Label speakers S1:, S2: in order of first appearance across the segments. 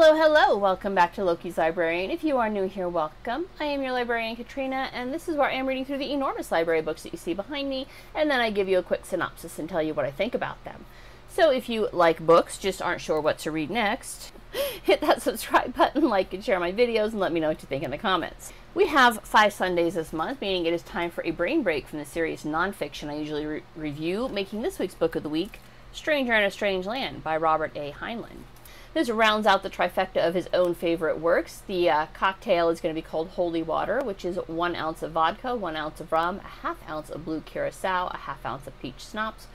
S1: Hello, hello! Welcome back to Loki's Librarian. If you are new here, welcome. I am your librarian, Katrina, and this is where I am reading through the enormous library books that you see behind me, and then I give you a quick synopsis and tell you what I think about them. So if you like books, just aren't sure what to read next, hit that subscribe button, like and share my videos, and let me know what you think in the comments. We have five Sundays this month, meaning it is time for a brain break from the series nonfiction I usually re- review, making this week's book of the week, Stranger in a Strange Land by Robert A. Heinlein. This rounds out the trifecta of his own favorite works. The uh, cocktail is going to be called Holy Water, which is one ounce of vodka, one ounce of rum, a half ounce of blue curacao, a half ounce of peach schnapps,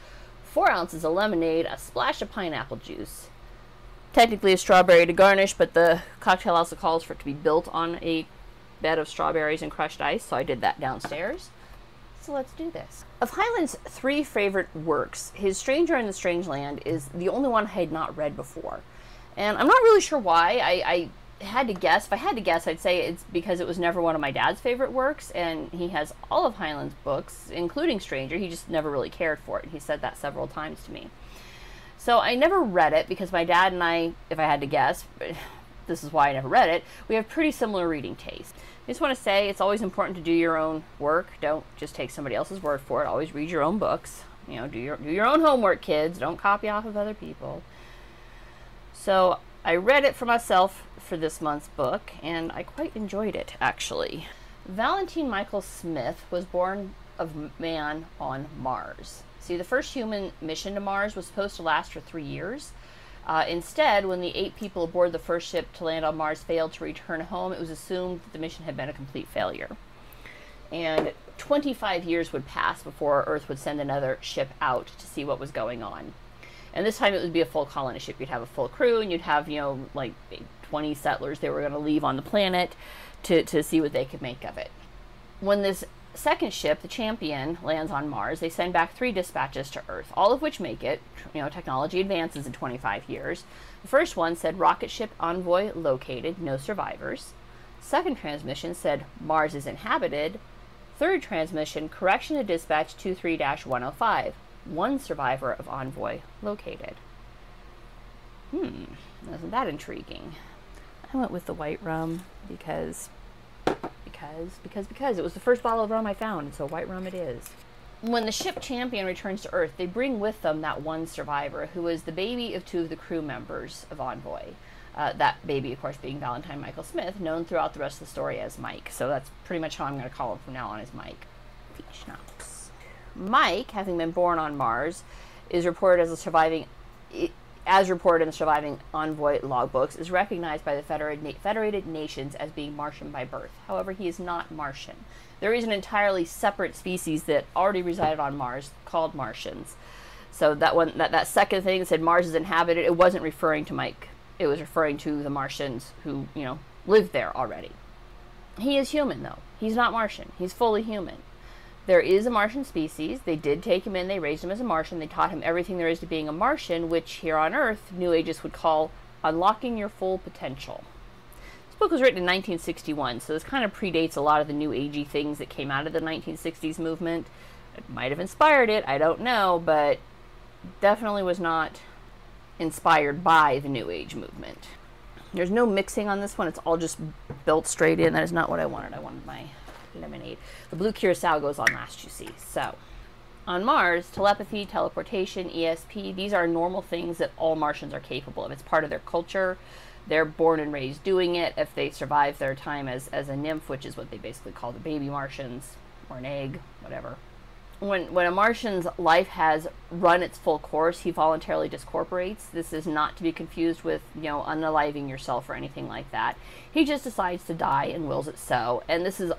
S1: four ounces of lemonade, a splash of pineapple juice. Technically a strawberry to garnish, but the cocktail also calls for it to be built on a bed of strawberries and crushed ice, so I did that downstairs. So let's do this. Of Heinlein's three favorite works, his Stranger in the Strange Land is the only one I had not read before. And I'm not really sure why. I, I had to guess. If I had to guess, I'd say it's because it was never one of my dad's favorite works, and he has all of Heinlein's books, including Stranger. He just never really cared for it. And he said that several times to me. So I never read it because my dad and I, if I had to guess, this is why I never read it, we have pretty similar reading tastes. I just want to say it's always important to do your own work. Don't just take somebody else's word for it. Always read your own books. You know, do your do your own homework, kids. Don't copy off of other people. So I read it for myself for this month's book, and I quite enjoyed it, actually. Valentine Michael Smith was born of man on Mars. See, the first human mission to Mars was supposed to last for three years. Uh, instead, when the eight people aboard the first ship to land on Mars failed to return home, it was assumed that the mission had been a complete failure. And 25 years would pass before Earth would send another ship out to see what was going on. And this time it would be a full colony ship. You'd have a full crew, and you'd have, you know, like 20 settlers they were going to leave on the planet to, to see what they could make of it. When this second ship, the Champion, lands on Mars, they send back three dispatches to Earth, all of which make it, you know, technology advances in 25 years. The first one said rocket ship envoy located, no survivors. Second transmission said Mars is inhabited. Third transmission, correction to dispatch 23 105 one survivor of Envoy located. Hmm, isn't that intriguing? I went with the white rum because, because, because, because it was the first bottle of rum I found, and so white rum it is. When the ship champion returns to Earth, they bring with them that one survivor who is the baby of two of the crew members of Envoy. Uh, that baby, of course, being Valentine Michael Smith, known throughout the rest of the story as Mike. So that's pretty much how I'm going to call him from now on, is Mike. Peach schnapps. Mike, having been born on Mars, is reported as a surviving, as reported in the surviving envoy logbooks, is recognized by the Federated, Federated Nations as being Martian by birth. However, he is not Martian. There is an entirely separate species that already resided on Mars called Martians. So that one, that, that second thing said Mars is inhabited, it wasn't referring to Mike. It was referring to the Martians who, you know, lived there already. He is human, though. He's not Martian. He's fully human. There is a Martian species. They did take him in, they raised him as a Martian, they taught him everything there is to being a Martian, which here on Earth, New Ageists would call unlocking your full potential. This book was written in 1961, so this kind of predates a lot of the New Agey things that came out of the 1960s movement. It might have inspired it, I don't know, but definitely was not inspired by the New Age movement. There's no mixing on this one, it's all just built straight in. That is not what I wanted. I wanted my lemonade. The blue curacao goes on last, you see. So, on Mars, telepathy, teleportation, ESP, these are normal things that all Martians are capable of. It's part of their culture. They're born and raised doing it. If they survive their time as, as a nymph, which is what they basically call the baby Martians, or an egg, whatever. When, when a Martian's life has run its full course, he voluntarily discorporates. This is not to be confused with, you know, unaliving yourself or anything like that. He just decides to die and wills it so. And this is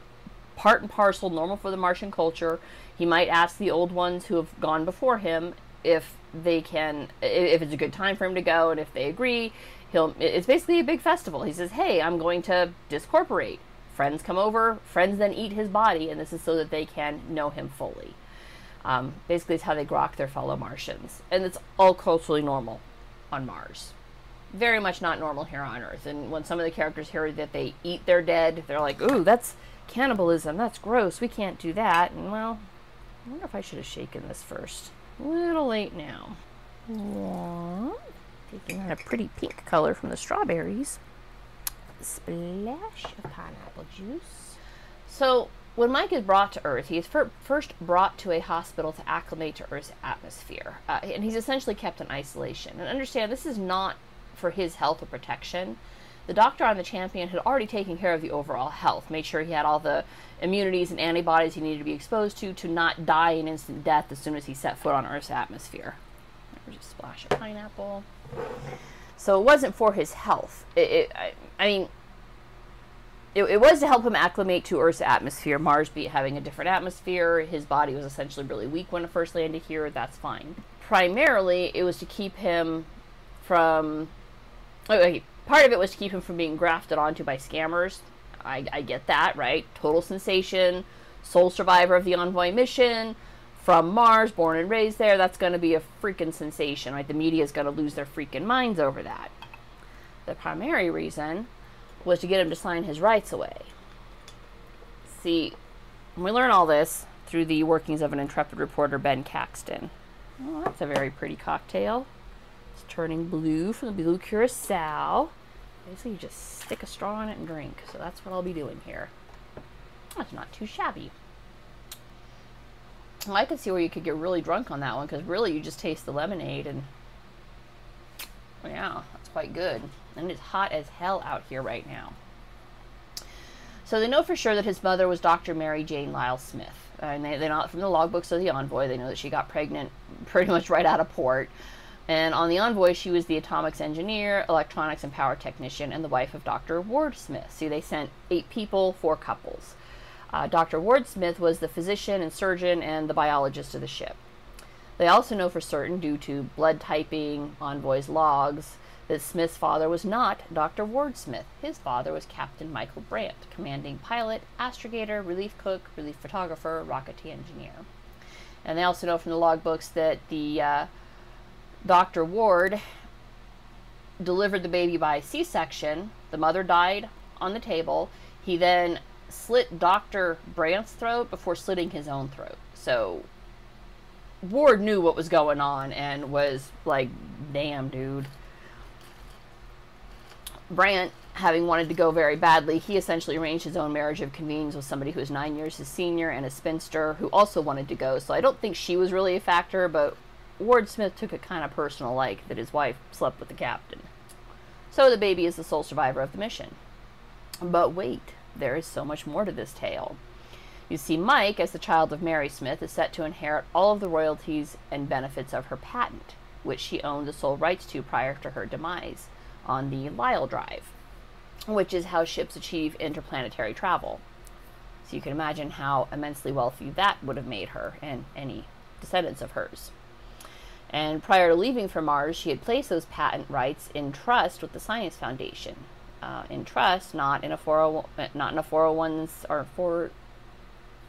S1: part and parcel, normal for the Martian culture. He might ask the old ones who have gone before him if they can, if it's a good time for him to go, and if they agree, he'll. It's basically a big festival. He says, "Hey, I'm going to discorporate." Friends come over. Friends then eat his body, and this is so that they can know him fully. Um, basically, it's how they grok their fellow Martians, and it's all culturally normal on Mars. Very much not normal here on Earth. And when some of the characters hear that they eat their dead, they're like, "Ooh, that's cannibalism, that's gross, we can't do that. And well, I wonder if I should have shaken this first. A little late now. Taking on a pretty pink color from the strawberries. Splash of pineapple juice. So, when Mike is brought to Earth, he is fir- first brought to a hospital to acclimate to Earth's atmosphere. Uh, and he's essentially kept in isolation. And understand, this is not for his health or protection. The doctor on the champion had already taken care of the overall health, made sure he had all the immunities and antibodies he needed to be exposed to to not die an instant death as soon as he set foot on Earth's atmosphere. There's a splash of pineapple. So it wasn't for his health. It, it I, I mean, it, it, was to help him acclimate to Earth's atmosphere. Mars be having a different atmosphere. His body was essentially really weak when it first landed here. That's fine. Primarily, it was to keep him from. Oh, okay, part of it was to keep him from being grafted onto by scammers. I, I get that, right? Total sensation, sole survivor of the Envoy mission, from Mars, born and raised there. That's going to be a freaking sensation, right? The media is going to lose their freaking minds over that. The primary reason was to get him to sign his rights away. See, we learn all this through the workings of an intrepid reporter, Ben Caxton. Oh, that's a very pretty cocktail. Turning blue from the blue curacao. Basically, you just stick a straw in it and drink. So that's what I'll be doing here. That's not too shabby. I could see where you could get really drunk on that one because really you just taste the lemonade and yeah, that's quite good. And it's hot as hell out here right now. So they know for sure that his mother was Dr. Mary Jane Lyle Smith. And they, they're not from the logbooks of the Envoy. They know that she got pregnant pretty much right out of port. And on the Envoy, she was the atomics engineer, electronics and power technician, and the wife of Dr. Ward Smith. See, they sent eight people, four couples. Uh, Dr. Ward Smith was the physician and surgeon and the biologist of the ship. They also know for certain, due to blood typing, Envoy's logs, that Smith's father was not Dr. Ward Smith. His father was Captain Michael Brandt, commanding pilot, astrogator, relief cook, relief photographer, rocket engineer. And they also know from the logbooks that the uh, Dr. Ward delivered the baby by C section. The mother died on the table. He then slit Dr. Brandt's throat before slitting his own throat. So Ward knew what was going on and was like, damn, dude. Brandt, having wanted to go very badly, he essentially arranged his own marriage of convenience with somebody who was nine years his senior and a spinster who also wanted to go. So I don't think she was really a factor, but Ward Smith took it kind of personal like that his wife slept with the captain. So the baby is the sole survivor of the mission. But wait, there is so much more to this tale. You see, Mike, as the child of Mary Smith, is set to inherit all of the royalties and benefits of her patent, which she owned the sole rights to prior to her demise on the Lyle Drive, which is how ships achieve interplanetary travel. So you can imagine how immensely wealthy that would have made her and any descendants of hers. And prior to leaving for Mars, she had placed those patent rights in trust with the Science Foundation. Uh, in trust, not in a 401, not in a 401 or 4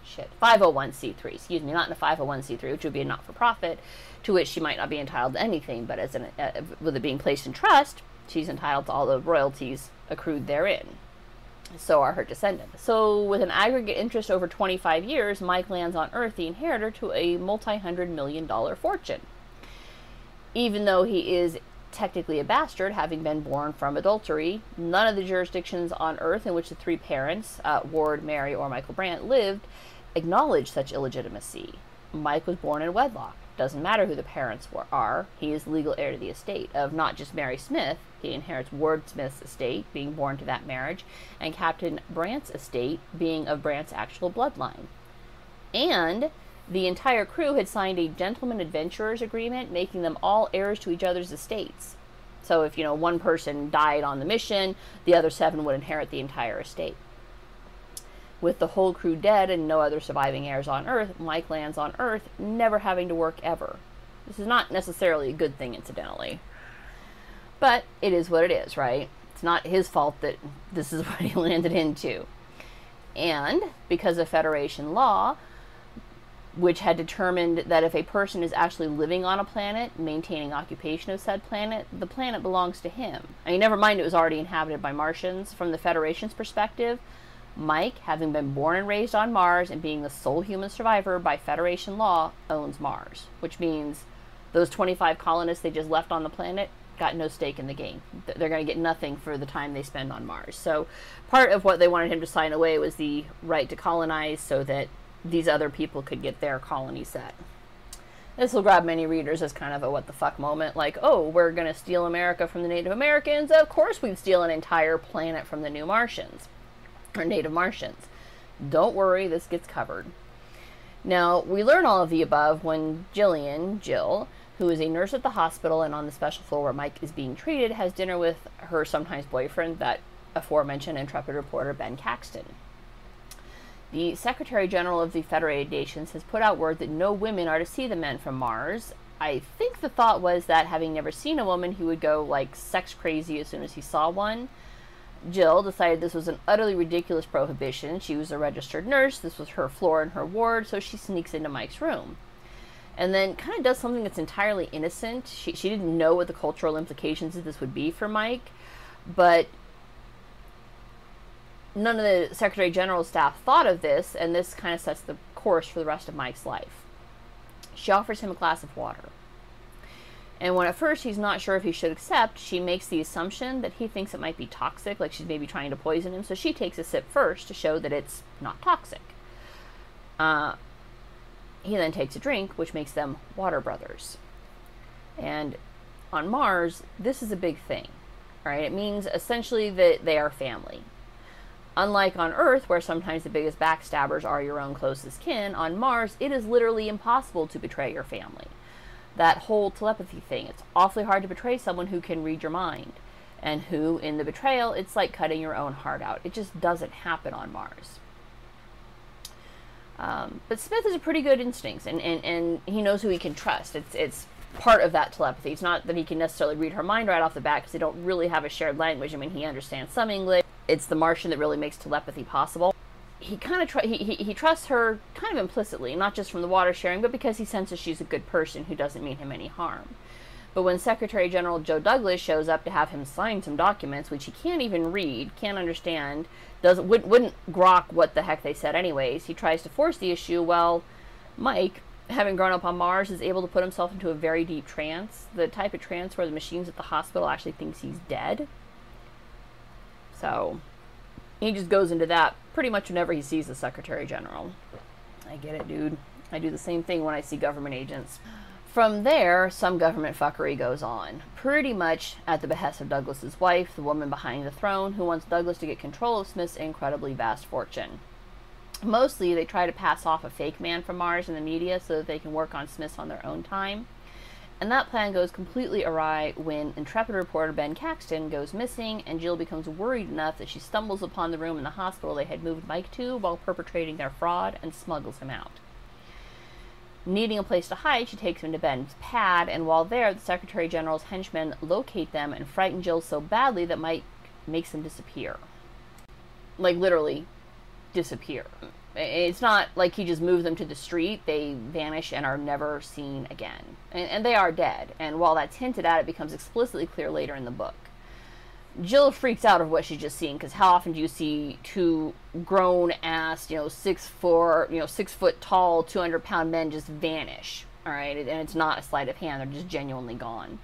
S1: shit 501c3. Excuse me, not in a 501c3, which would be a not-for-profit, to which she might not be entitled to anything. But as an, uh, with it being placed in trust, she's entitled to all the royalties accrued therein. So are her descendants. So, with an aggregate interest over 25 years, Mike lands on Earth the inheritor to a multi hundred million dollar fortune even though he is technically a bastard, having been born from adultery, none of the jurisdictions on earth in which the three parents, uh, Ward, Mary, or Michael Brandt, lived acknowledged such illegitimacy. Mike was born in wedlock. Doesn't matter who the parents were, are. He is legal heir to the estate of not just Mary Smith. He inherits Ward Smith's estate, being born to that marriage, and Captain Brandt's estate, being of Brandt's actual bloodline. And the entire crew had signed a gentleman adventurers agreement, making them all heirs to each other's estates. So if you know one person died on the mission, the other seven would inherit the entire estate. With the whole crew dead and no other surviving heirs on Earth, Mike lands on Earth, never having to work ever. This is not necessarily a good thing, incidentally. But it is what it is, right? It's not his fault that this is what he landed into. And because of Federation law, which had determined that if a person is actually living on a planet, maintaining occupation of said planet, the planet belongs to him. I mean, never mind it was already inhabited by Martians. From the Federation's perspective, Mike, having been born and raised on Mars and being the sole human survivor by Federation law, owns Mars, which means those 25 colonists they just left on the planet got no stake in the game. They're going to get nothing for the time they spend on Mars. So, part of what they wanted him to sign away was the right to colonize so that these other people could get their colony set. This will grab many readers as kind of a what the fuck moment, like, oh, we're going to steal America from the Native Americans. Of course, we'd steal an entire planet from the new Martians, or Native Martians. Don't worry, this gets covered. Now, we learn all of the above when Jillian, Jill, who is a nurse at the hospital and on the special floor where Mike is being treated, has dinner with her sometimes boyfriend, that aforementioned intrepid reporter Ben Caxton. The Secretary General of the Federated Nations has put out word that no women are to see the men from Mars. I think the thought was that having never seen a woman, he would go like sex crazy as soon as he saw one. Jill decided this was an utterly ridiculous prohibition. She was a registered nurse, this was her floor and her ward, so she sneaks into Mike's room. And then kind of does something that's entirely innocent. She, she didn't know what the cultural implications of this would be for Mike, but none of the Secretary General's staff thought of this, and this kind of sets the course for the rest of Mike's life. She offers him a glass of water. And when at first he's not sure if he should accept, she makes the assumption that he thinks it might be toxic, like she's maybe trying to poison him. So she takes a sip first to show that it's not toxic. Uh, he then takes a drink, which makes them water brothers. And on Mars, this is a big thing. Right? It means essentially that they are family. Unlike on Earth, where sometimes the biggest backstabbers are your own closest kin, on Mars, it is literally impossible to betray your family. That whole telepathy thing, it's awfully hard to betray someone who can read your mind. And who, in the betrayal, it's like cutting your own heart out. It just doesn't happen on Mars. Um, but Smith has a pretty good instincts, and, and, and he knows who he can trust. It's, it's part of that telepathy. It's not that he can necessarily read her mind right off the bat because they don't really have a shared language. I mean, he understands some English it's the Martian that really makes telepathy possible. He kind of tr- he, he, he trusts her kind of implicitly, not just from the water sharing, but because he senses she's a good person who doesn't mean him any harm. But when Secretary General Joe Douglas shows up to have him sign some documents, which he can't even read, can't understand, doesn't would, wouldn't grok what the heck they said anyways, he tries to force the issue. Well, Mike, having grown up on Mars, is able to put himself into a very deep trance, the type of trance where the machines at the hospital actually thinks he's dead. So he just goes into that pretty much whenever he sees the Secretary General. I get it, dude. I do the same thing when I see government agents. From there, some government fuckery goes on, pretty much at the behest of Douglas's wife, the woman behind the throne, who wants Douglas to get control of Smith's incredibly vast fortune. Mostly, they try to pass off a fake man from Mars in the media so that they can work on Smiths on their own time. And that plan goes completely awry when intrepid reporter Ben Caxton goes missing, and Jill becomes worried enough that she stumbles upon the room in the hospital they had moved Mike to while perpetrating their fraud and smuggles him out. Needing a place to hide, she takes him to Ben's pad, and while there, the Secretary General's henchmen locate them and frighten Jill so badly that Mike makes them disappear. Like, literally, disappear. It's not like he just moved them to the street. They vanish and are never seen again. And, and, they are dead. And while that's hinted at, it becomes explicitly clear later in the book. Jill freaks out of what she's just seen because how often do you see two grown ass, you know, six four, you know, six foot tall, 200 pound men just vanish? All right. And it's not a sleight of hand. They're just genuinely gone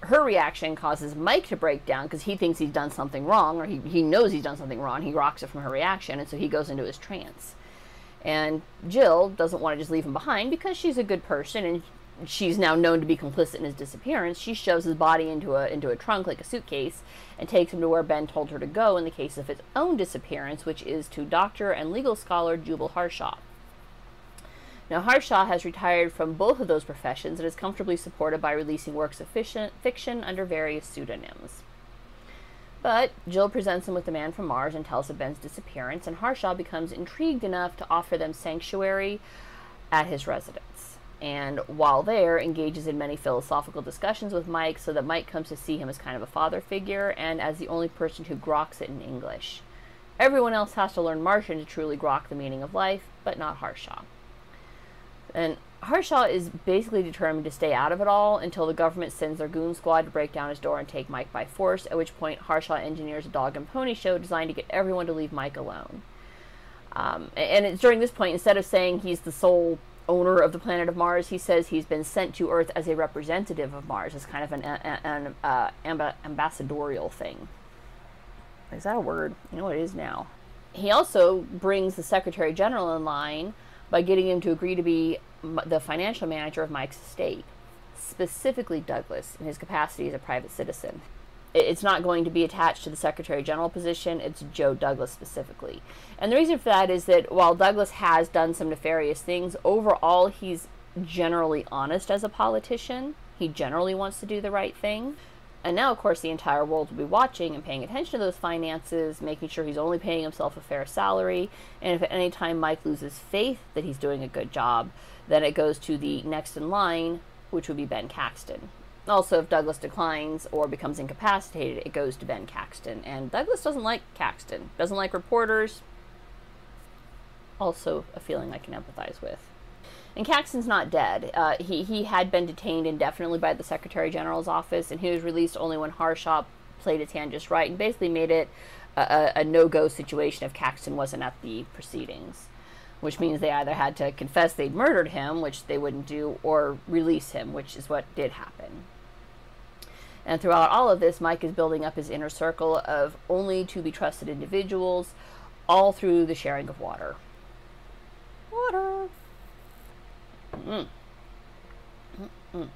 S1: her reaction causes Mike to break down because he thinks he's done something wrong or he, he knows he's done something wrong. He groks it from her reaction, and so he goes into his trance. And Jill doesn't want to just leave him behind because she's a good person and she's now known to be complicit in his disappearance. She shoves his body into a into a trunk like a suitcase and takes him to where Ben told her to go in the case of his own disappearance, which is to doctor and legal scholar Jubal Harshaw. Now, Harshaw has retired from both of those professions and is comfortably supported by releasing works of fiction under various pseudonyms. But Jill presents him with the man from Mars and tells of Ben's disappearance, and Harshaw becomes intrigued enough to offer them sanctuary at his residence. And while there, engages in many philosophical discussions with Mike so that Mike comes to see him as kind of a father figure and as the only person who groks it in English. Everyone else has to learn Martian to truly grok the meaning of life, but not Harshaw. And Harshaw is basically determined to stay out of it all until the government sends their goon squad to break down his door and take Mike by force, at which point Harshaw engineers a dog and pony show designed to get everyone to leave Mike alone. Um, and it's during this point, instead of saying he's the sole owner of the planet of Mars, he says he's been sent to Earth as a representative of Mars, as kind of an, an uh, amb- ambassadorial thing. Is that a word? You know, what it is now. He also brings the Secretary General in line by getting him to agree to be the financial manager of Mike's estate, specifically Douglas in his capacity as a private citizen it's not going to be attached to the Secretary General position. It's Joe Douglas specifically. And the reason for that is that while Douglas has done some nefarious things, overall he's generally honest as a politician. He generally wants to do the right thing. And now, of course, the entire world will be watching and paying attention to those finances, making sure he's only paying himself a fair salary. And if at any time Mike loses faith that he's doing a good job, then it goes to the next in line, which would be Ben Caxton. Also, if Douglas declines or becomes incapacitated, it goes to Ben Caxton. And Douglas doesn't like Caxton, doesn't like reporters. Also, a feeling I can empathize with. And Caxton's not dead. Uh, he, he had been detained indefinitely by the Secretary General's office, and he was released only when Harshaw played his hand just right and basically made it a, a, a no go situation if Caxton wasn't at the proceedings which means they either had to confess they'd murdered him, which they wouldn't do, or release him, which is what did happen. And throughout all of this, Mike is building up his inner circle of only to be trusted individuals, all through the sharing of water. Water. Mm. Mm-mm.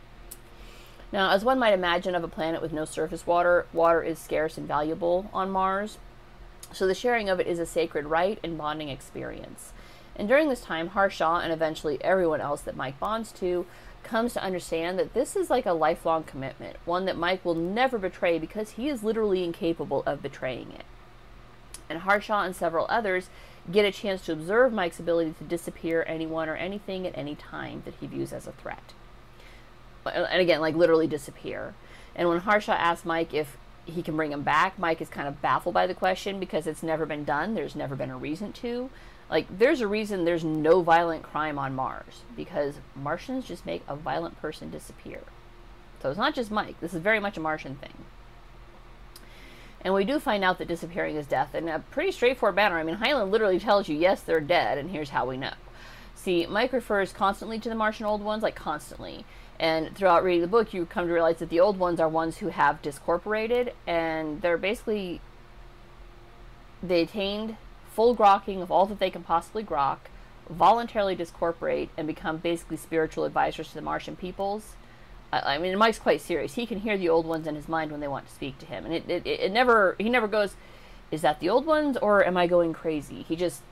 S1: Now, as one might imagine of a planet with no surface water, water is scarce and valuable on Mars. So the sharing of it is a sacred rite and bonding experience. And during this time, Harshaw and eventually everyone else that Mike bonds to comes to understand that this is like a lifelong commitment, one that Mike will never betray because he is literally incapable of betraying it. And Harshaw and several others get a chance to observe Mike's ability to disappear anyone or anything at any time that he views as a threat. And again, like literally disappear. And when Harshaw asks Mike if he can bring him back, Mike is kind of baffled by the question because it's never been done. There's never been a reason to. Like, there's a reason there's no violent crime on Mars because Martians just make a violent person disappear. So it's not just Mike. This is very much a Martian thing. And we do find out that disappearing is death in a pretty straightforward manner. I mean, Heinlein literally tells you, yes, they're dead, and here's how we know. See, Mike refers constantly to the Martian old ones, like constantly. And throughout reading the book, you come to realize that the old ones are ones who have discorporated, and they're basically. They attained full grokking of all that they can possibly grok, voluntarily discorporate, and become basically spiritual advisors to the Martian peoples. I, mean, Mike's quite serious. He can hear the old ones in his mind when they want to speak to him, and it, it, it never he never goes, "Is that the old ones, or am I going crazy?" He just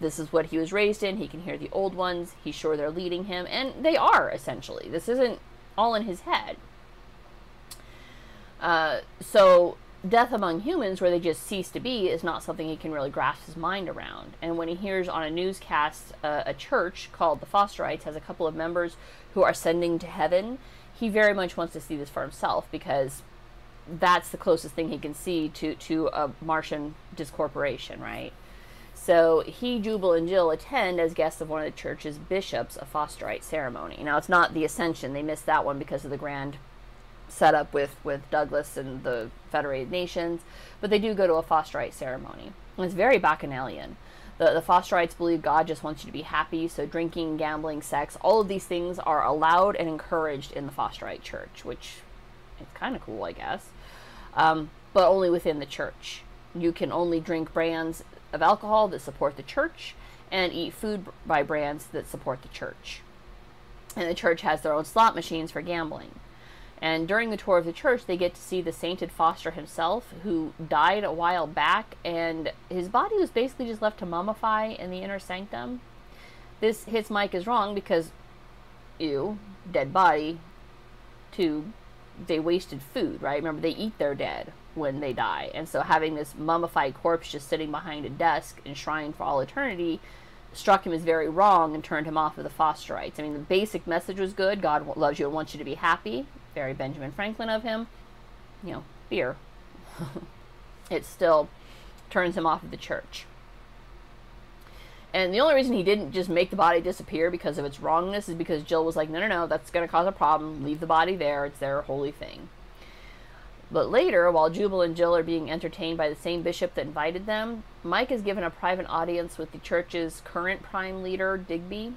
S1: this is what he was raised in. He can hear the old ones. He's sure they're leading him, and they are essentially. This isn't all in his head. Uh, so death among humans, where they just cease to be, is not something he can really grasp his mind around. And when he hears on a newscast uh, a church called the Fosterites has a couple of members who are ascending to heaven, he very much wants to see this for himself because that's the closest thing he can see to, to a Martian discorporation, right? So he, Jubal, and Jill attend as guests of one of the church's bishops a Fosterite ceremony. Now, it's not the Ascension. They missed that one because of the grand setup with, with Douglas and the Federated Nations, but they do go to a Fosterite ceremony. And it's very bacchanalian. The, the Fosterites believe God just wants you to be happy, so drinking, gambling, sex, all of these things are allowed and encouraged in the Fosterite church, which is kind of cool, I guess. Um, but only within the church. You can only drink brands of alcohol that support the church and eat food by brands that support the church. And the church has their own slot machines for gambling. And during the tour of the church, they get to see the sainted Foster himself, who died a while back, and his body was basically just left to mummify in the inner sanctum. This hits Mike as wrong because, ew, dead body. Two, they wasted food, right? Remember, they eat their dead when they die. And so having this mummified corpse just sitting behind a desk, enshrined for all eternity, struck him as very wrong and turned him off of the Fosterites. I mean, the basic message was good God loves you and wants you to be happy very Benjamin Franklin of him, you know, beer. it still turns him off of the church. And the only reason he didn't just make the body disappear because of its wrongness is because Jill was like, no, no, no, that's going to cause a problem. Leave the body there. It's their holy thing. But later, while Jubal and Jill are being entertained by the same bishop that invited them, Mike is given a private audience with the church's current prime leader, Digby,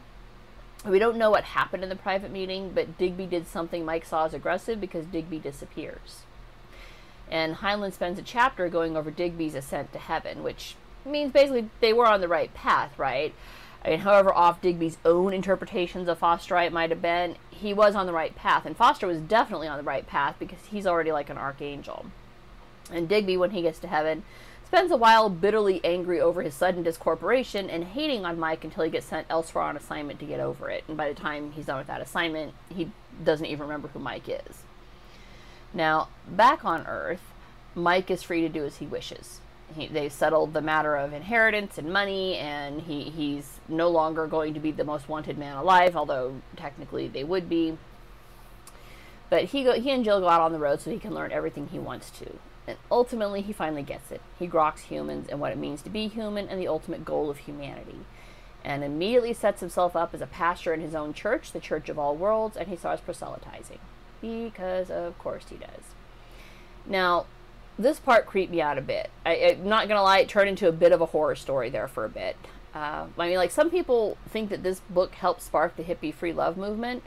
S1: We don't know what happened in the private meeting, but Digby did something Mike saw as aggressive because Digby disappears. And Heinlein spends a chapter going over Digby's ascent to heaven, which means basically they were on the right path, right? I mean, however off Digby's own interpretations of Fosterite might have been, he was on the right path. And Foster was definitely on the right path because he's already like an archangel. And Digby, when he gets to heaven, spends a while bitterly angry over his sudden discorporation and hating on Mike until he gets sent elsewhere on assignment to get over it. And by the time he's done with that assignment, he doesn't even remember who Mike is. Now, back on Earth, Mike is free to do as he wishes. He, they settled the matter of inheritance and money, and he, he's no longer going to be the most wanted man alive, although technically they would be. But he, go, he and Jill go out on the road so he can learn everything he wants to. And ultimately, he finally gets it. He groks humans and what it means to be human and the ultimate goal of humanity. And immediately sets himself up as a pastor in his own church, the Church of All Worlds, and he starts proselytizing. Because, of course, he does. Now, this part creeped me out a bit. I, am not gonna lie, it turned into a bit of a horror story there for a bit. Uh, I mean, like some people think that this book helped spark the hippie free love movement.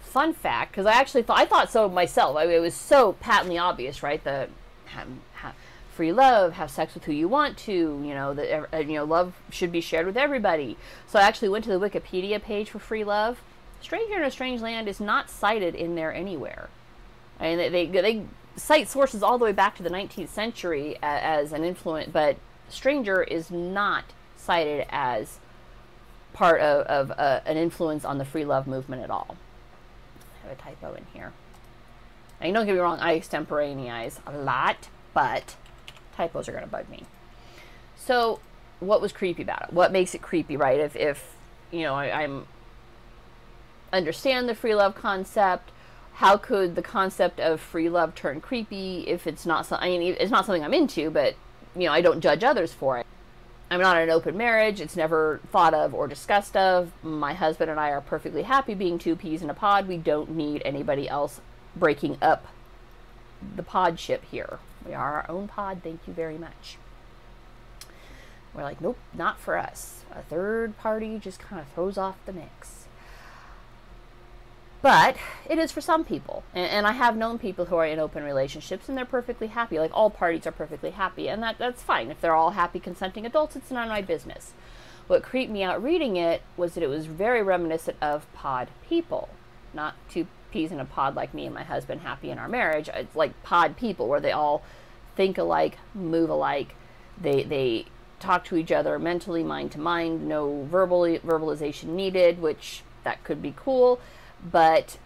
S1: Fun fact, because I actually thought I thought so myself. I mean, it was so patently obvious, right? The have, have free love, have sex with who you want to. You know that you know love should be shared with everybody. So I actually went to the Wikipedia page for free love. Stranger in a Strange Land is not cited in there anywhere. Mean, they, they, they cite sources all the way back to the 19th century as, as an influence, but Stranger is not cited as part of, of uh, an influence on the free love movement at all. I have a typo in here. Now, don't get me wrong, I extemporaneous a lot, but typos are going to bug me. So, what was creepy about it? What makes it creepy, right? If, if you know, I, I'm understand the free love concept, how could the concept of free love turn creepy if it's not so, I mean it's not something I'm into, but you know, I don't judge others for it. I'm not in an open marriage. It's never thought of or discussed of. My husband and I are perfectly happy being two peas in a pod. We don't need anybody else breaking up the pod ship here. We are our own pod. Thank you very much. We're like, nope, not for us. A third party just kind of throws off the mix. But it is for some people. And, and, I have known people who are in open relationships and they're perfectly happy. Like all parties are perfectly happy. And that, that's fine. If they're all happy, consenting adults, it's none of my business. What creeped me out reading it was that it was very reminiscent of pod people. Not two peas in a pod like me and my husband happy in our marriage. It's like pod people where they all think alike, move alike. They, they talk to each other mentally, mind to mind, no verbal verbalization needed, which that could be cool but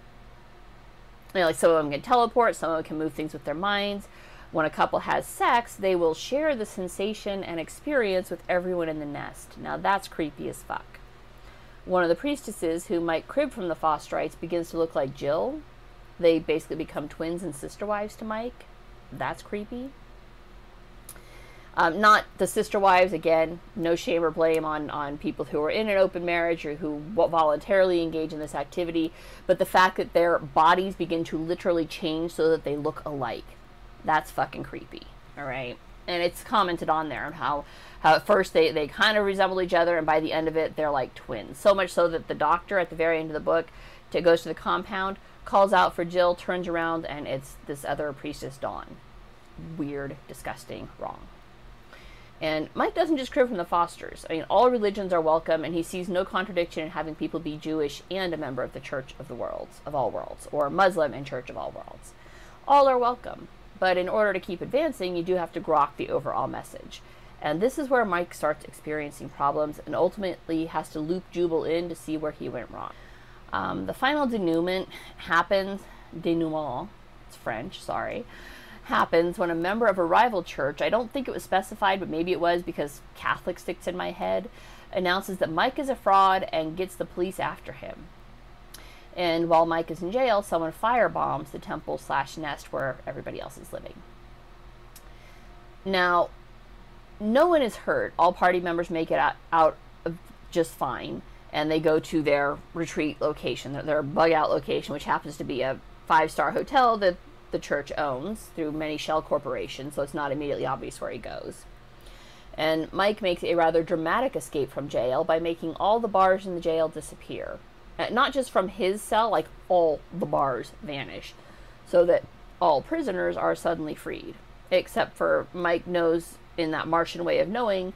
S1: you know, like some of them can teleport, some of them can move things with their minds. When a couple has sex, they will share the sensation and experience with everyone in the nest. Now that's creepy as fuck. One of the priestesses, who might crib from the Fosterites, begins to look like Jill. They basically become twins and sister wives to Mike. That's creepy. Um, not the sister wives, again, no shame or blame on, on people who are in an open marriage or who voluntarily engage in this activity, but the fact that their bodies begin to literally change so that they look alike. That's fucking creepy, all right? And it's commented on there how, how at first they, they kind of resemble each other, and by the end of it, they're like twins. So much so that the doctor at the very end of the book to, goes to the compound, calls out for Jill, turns around, and it's this other priestess, Dawn. Weird, disgusting, wrong. And Mike doesn't just crib from the Fosters. I mean, all religions are welcome, and he sees no contradiction in having people be Jewish and a member of the Church of the Worlds, of all worlds, or Muslim and Church of all worlds. All are welcome, but in order to keep advancing, you do have to grok the overall message. And this is where Mike starts experiencing problems and ultimately has to loop Jubal in to see where he went wrong. Um, the final denouement happens, denouement, it's French, sorry, happens when a member of a rival church, I don't think it was specified, but maybe it was because Catholic sticks in my head, announces that Mike is a fraud and gets the police after him. And while Mike is in jail, someone firebombs the temple slash nest where everybody else is living. Now, no one is hurt. All party members make it out, out just fine, and they go to their retreat location, their, their bug out location, which happens to be a five star hotel that the church owns through many shell corporations, so it's not immediately obvious where he goes. And Mike makes a rather dramatic escape from jail by making all the bars in the jail disappear. Uh, not just from his cell, like all the bars vanish, so that all prisoners are suddenly freed, except for Mike knows in that Martian way of knowing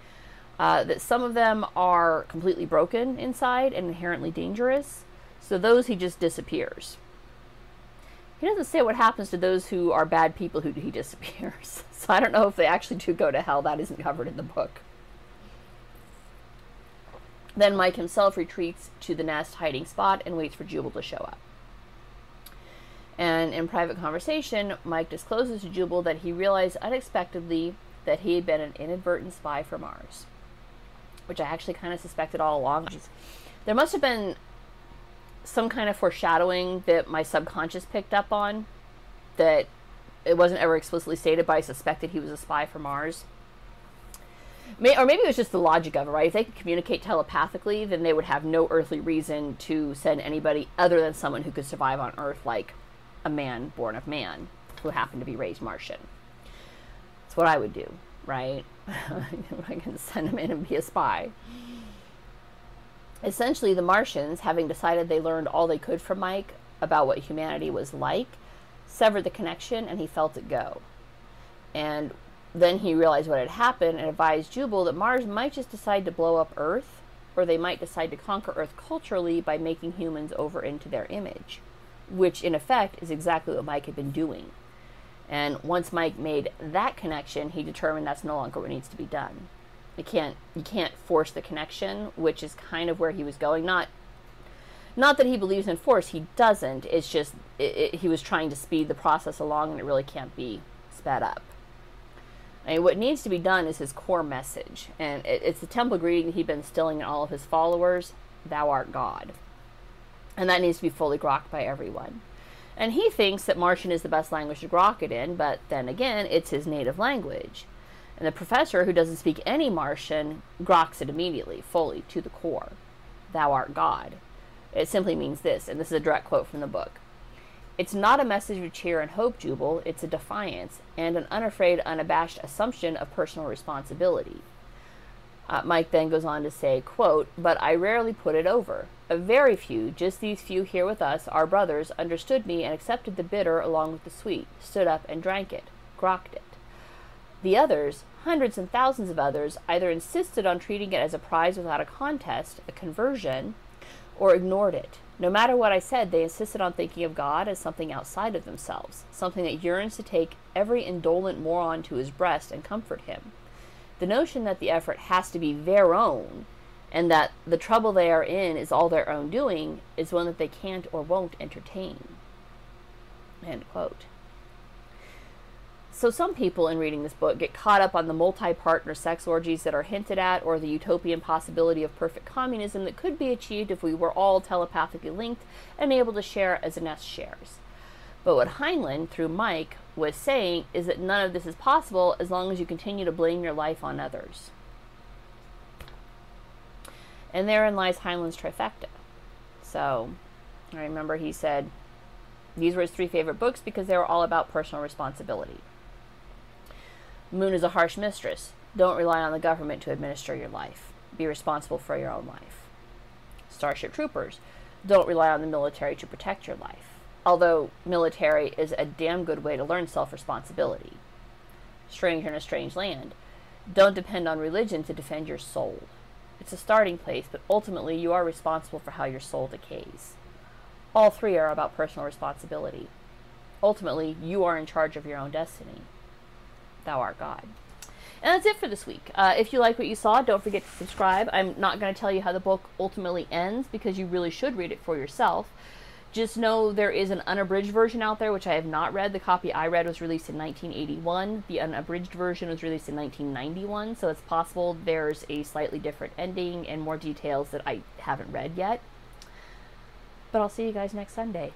S1: uh, that some of them are completely broken inside and inherently dangerous. So those he just disappears. He doesn't say what happens to those who are bad people who he disappears. So I don't know if they actually do go to hell. That isn't covered in the book. Then Mike himself retreats to the nest hiding spot and waits for Jubal to show up. And in private conversation, Mike discloses to Jubal that he realized unexpectedly that he had been an inadvertent spy for Mars, which I actually kind of suspected all along. There must have been some kind of foreshadowing that my subconscious picked up on that it wasn't ever explicitly stated, but I suspected he was a spy for Mars. May, or maybe it was just the logic of it, right? If they could communicate telepathically, then they would have no earthly reason to send anybody other than someone who could survive on Earth, like a man born of man who happened to be raised Martian. That's what I would do, right? I can send him in and be a spy. Essentially, the Martians, having decided they learned all they could from Mike about what humanity was like, severed the connection and he felt it go. And then he realized what had happened and advised Jubal that Mars might just decide to blow up Earth, or they might decide to conquer Earth culturally by making humans over into their image, which in effect is exactly what Mike had been doing. And once Mike made that connection, he determined that's no longer what needs to be done. You can't you can't force the connection, which is kind of where he was going. Not not that he believes in force, he doesn't. It's just it, it, he was trying to speed the process along, and it really can't be sped up. I mean, what needs to be done is his core message, and it, it's the temple greeting he'd been instilling in all of his followers: "Thou art God," and that needs to be fully grokked by everyone. And he thinks that Martian is the best language to grok it in, but then again, it's his native language. And the professor, who doesn't speak any Martian, groks it immediately, fully, to the core. Thou art God. It simply means this, and this is a direct quote from the book. It's not a message of cheer and hope, Jubal, it's a defiance and an unafraid, unabashed assumption of personal responsibility. Uh, Mike then goes on to say, quote, But I rarely put it over. A very few, just these few here with us, our brothers, understood me and accepted the bitter along with the sweet, stood up and drank it, grokked it. The others, hundreds and thousands of others, either insisted on treating it as a prize without a contest, a conversion, or ignored it. No matter what I said, they insisted on thinking of God as something outside of themselves, something that yearns to take every indolent moron to his breast and comfort him. The notion that the effort has to be their own and that the trouble they are in is all their own doing is one that they can't or won't entertain. End quote. So, some people in reading this book get caught up on the multi partner sex orgies that are hinted at, or the utopian possibility of perfect communism that could be achieved if we were all telepathically linked and able to share as a nest shares. But what Heinlein, through Mike, was saying is that none of this is possible as long as you continue to blame your life on others. And therein lies Heinlein's trifecta. So, I remember he said these were his three favorite books because they were all about personal responsibility. Moon is a harsh mistress. Don't rely on the government to administer your life. Be responsible for your own life. Starship Troopers. Don't rely on the military to protect your life. Although military is a damn good way to learn self responsibility. Stranger in a Strange Land. Don't depend on religion to defend your soul. It's a starting place, but ultimately you are responsible for how your soul decays. All three are about personal responsibility. Ultimately, you are in charge of your own destiny thou art God. And that's it for this week. Uh, if you like what you saw, don't forget to subscribe. I'm not going to tell you how the book ultimately ends because you really should read it for yourself. Just know there is an unabridged version out there, which I have not read. The copy I read was released in 1981. The unabridged version was released in 1991, so it's possible there's a slightly different ending and more details that I haven't read yet. But I'll see you guys next Sunday.